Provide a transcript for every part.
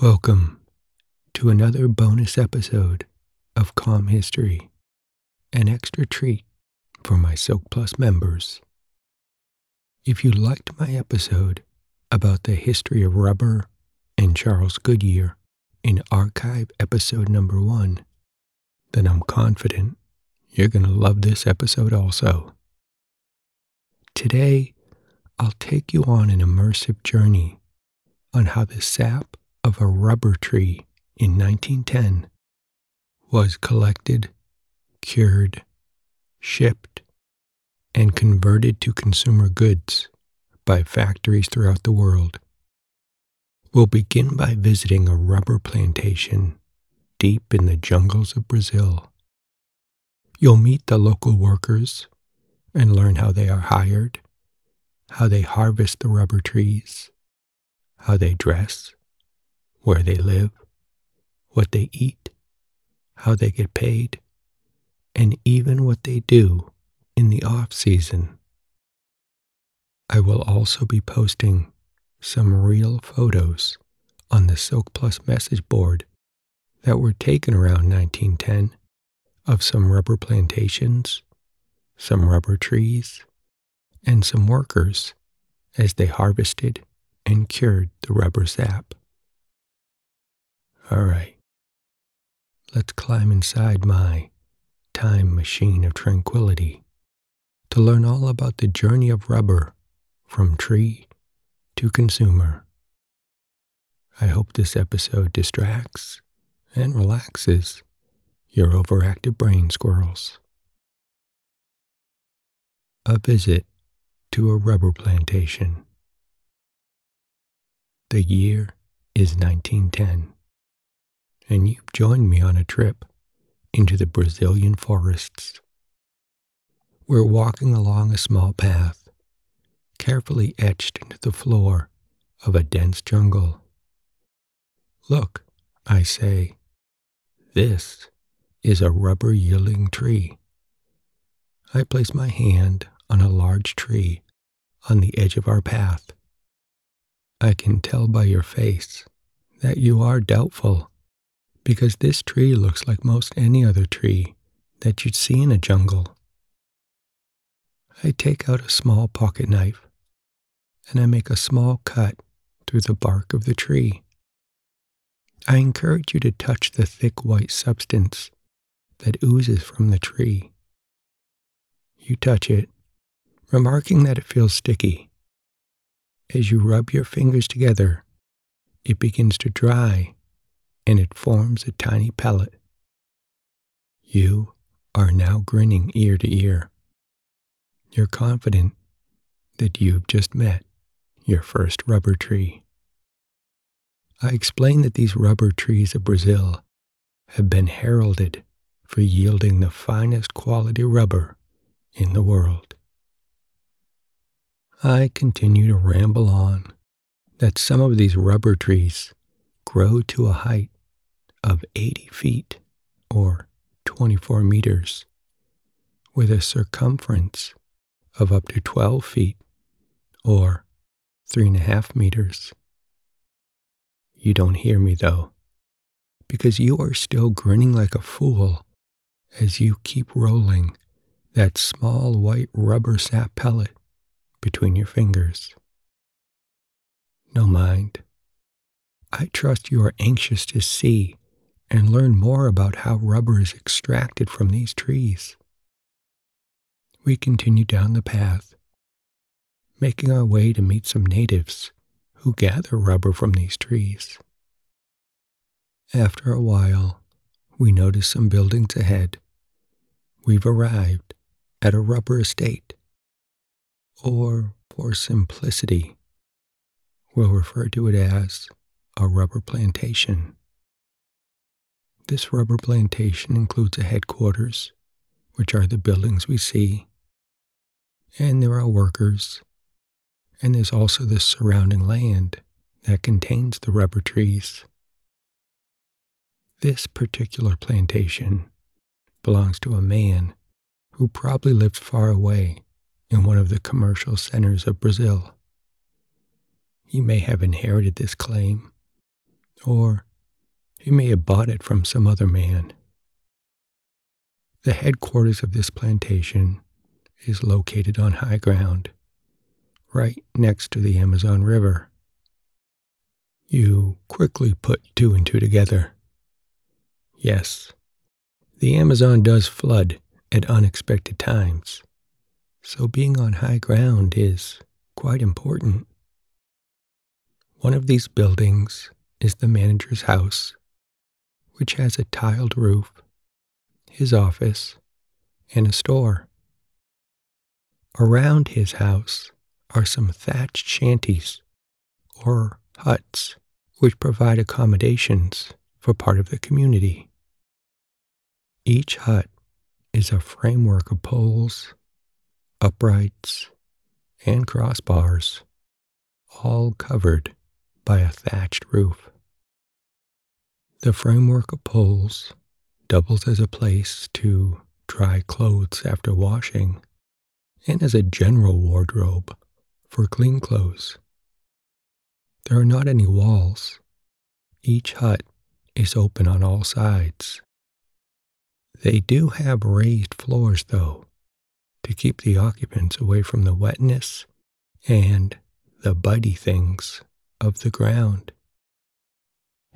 Welcome to another bonus episode of Calm History, an extra treat for my Silk Plus members. If you liked my episode about the history of rubber and Charles Goodyear in archive episode number one, then I'm confident you're going to love this episode also. Today, I'll take you on an immersive journey on how the sap of a rubber tree in 1910 was collected, cured, shipped, and converted to consumer goods by factories throughout the world. We'll begin by visiting a rubber plantation deep in the jungles of Brazil. You'll meet the local workers and learn how they are hired, how they harvest the rubber trees, how they dress, where they live, what they eat, how they get paid, and even what they do in the off season. I will also be posting some real photos on the Silk Plus message board that were taken around 1910 of some rubber plantations, some rubber trees, and some workers as they harvested and cured the rubber sap. All right. Let's climb inside my time machine of tranquility to learn all about the journey of rubber from tree to consumer. I hope this episode distracts and relaxes your overactive brain squirrels. A visit to a rubber plantation. The year is 1910 and you've joined me on a trip into the Brazilian forests. We're walking along a small path, carefully etched into the floor of a dense jungle. Look, I say, this is a rubber yielding tree. I place my hand on a large tree on the edge of our path. I can tell by your face that you are doubtful because this tree looks like most any other tree that you'd see in a jungle. I take out a small pocket knife and I make a small cut through the bark of the tree. I encourage you to touch the thick white substance that oozes from the tree. You touch it, remarking that it feels sticky. As you rub your fingers together, it begins to dry and it forms a tiny pellet. You are now grinning ear to ear. You're confident that you've just met your first rubber tree. I explain that these rubber trees of Brazil have been heralded for yielding the finest quality rubber in the world. I continue to ramble on that some of these rubber trees grow to a height of 80 feet or 24 meters, with a circumference of up to 12 feet or three and a half meters. You don't hear me though, because you are still grinning like a fool as you keep rolling that small white rubber sap pellet between your fingers. No mind. I trust you are anxious to see and learn more about how rubber is extracted from these trees. We continue down the path, making our way to meet some natives who gather rubber from these trees. After a while, we notice some buildings ahead. We've arrived at a rubber estate, or for simplicity, we'll refer to it as a rubber plantation. This rubber plantation includes a headquarters, which are the buildings we see, and there are workers, and there's also the surrounding land that contains the rubber trees. This particular plantation belongs to a man who probably lived far away in one of the commercial centers of Brazil. He may have inherited this claim Or he may have bought it from some other man. The headquarters of this plantation is located on high ground, right next to the Amazon River. You quickly put two and two together. Yes, the Amazon does flood at unexpected times, so being on high ground is quite important. One of these buildings is the manager's house, which has a tiled roof, his office, and a store. Around his house are some thatched shanties or huts which provide accommodations for part of the community. Each hut is a framework of poles, uprights, and crossbars, all covered by a thatched roof. The framework of poles doubles as a place to dry clothes after washing and as a general wardrobe for clean clothes. There are not any walls. Each hut is open on all sides. They do have raised floors, though, to keep the occupants away from the wetness and the bitey things of the ground.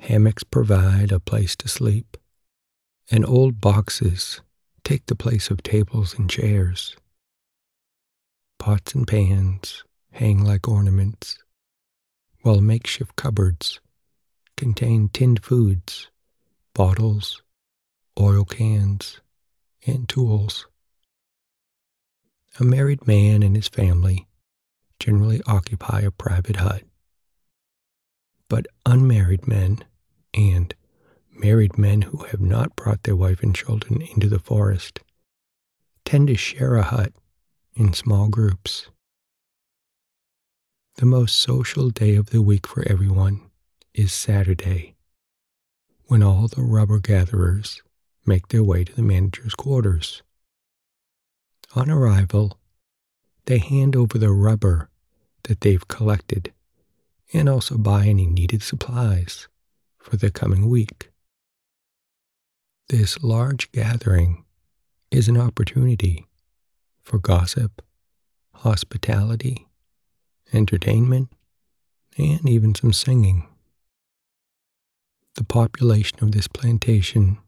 Hammocks provide a place to sleep, and old boxes take the place of tables and chairs. Pots and pans hang like ornaments, while makeshift cupboards contain tinned foods, bottles, oil cans, and tools. A married man and his family generally occupy a private hut. But unmarried men and married men who have not brought their wife and children into the forest tend to share a hut in small groups. The most social day of the week for everyone is Saturday, when all the rubber gatherers make their way to the manager's quarters. On arrival, they hand over the rubber that they've collected and also buy any needed supplies for the coming week. This large gathering is an opportunity for gossip, hospitality, entertainment, and even some singing. The population of this plantation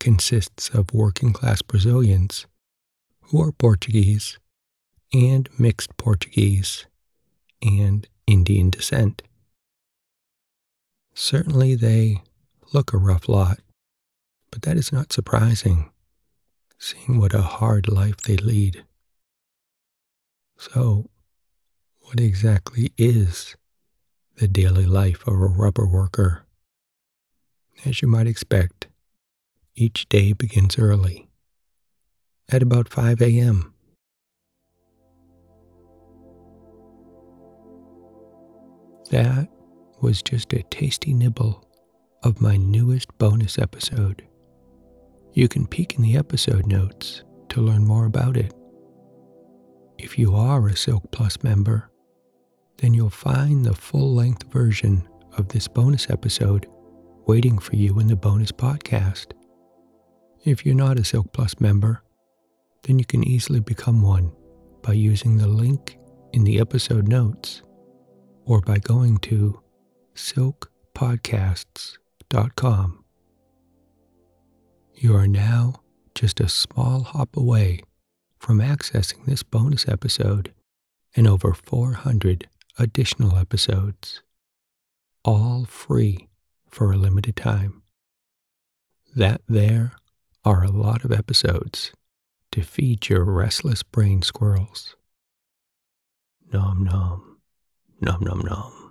consists of working class Brazilians who are Portuguese and mixed Portuguese and Indian descent. Certainly they look a rough lot, but that is not surprising, seeing what a hard life they lead. So, what exactly is the daily life of a rubber worker? As you might expect, each day begins early, at about 5 a.m. That was just a tasty nibble of my newest bonus episode. You can peek in the episode notes to learn more about it. If you are a Silk Plus member, then you'll find the full length version of this bonus episode waiting for you in the bonus podcast. If you're not a Silk Plus member, then you can easily become one by using the link in the episode notes or by going to silkpodcasts.com. You are now just a small hop away from accessing this bonus episode and over 400 additional episodes, all free for a limited time. That there are a lot of episodes to feed your restless brain squirrels. Nom nom, nom nom nom.